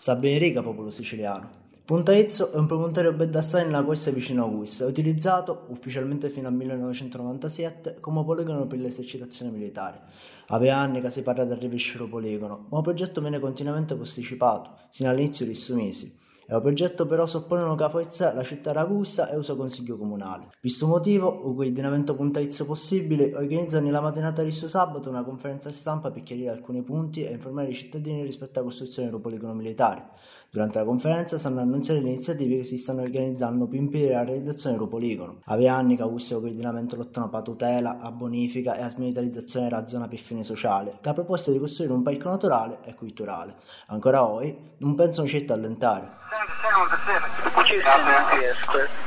Sa Benerica, popolo siciliano. Punta Izzo è un promontorio beddassai nella costa vicino a Augusta, utilizzato, ufficialmente fino al 1997, come poligono per le esercitazioni militari. Aveva anni che si parla del riviscero poligono, ma il progetto viene continuamente posticipato, sino all'inizio di questo mese. E il progetto però soppone che la città Ragusa e il suo consiglio comunale. Questo motivo, il coordinamento puntaizio possibile organizza nella mattinata di sabato una conferenza stampa per chiarire alcuni punti e informare i cittadini rispetto alla costruzione del poligono militare. Durante la conferenza saranno annunciate le iniziative che si stanno organizzando per impedire la realizzazione del poligono. Aveva anni che questo coordinamento lottano per la tutela, a bonifica e a smilitarizzazione della zona per fine sociale, che ha proposto di costruire un parco naturale e culturale. Ancora oggi non pensano certo a of the Senate. What you? Yes, Chris.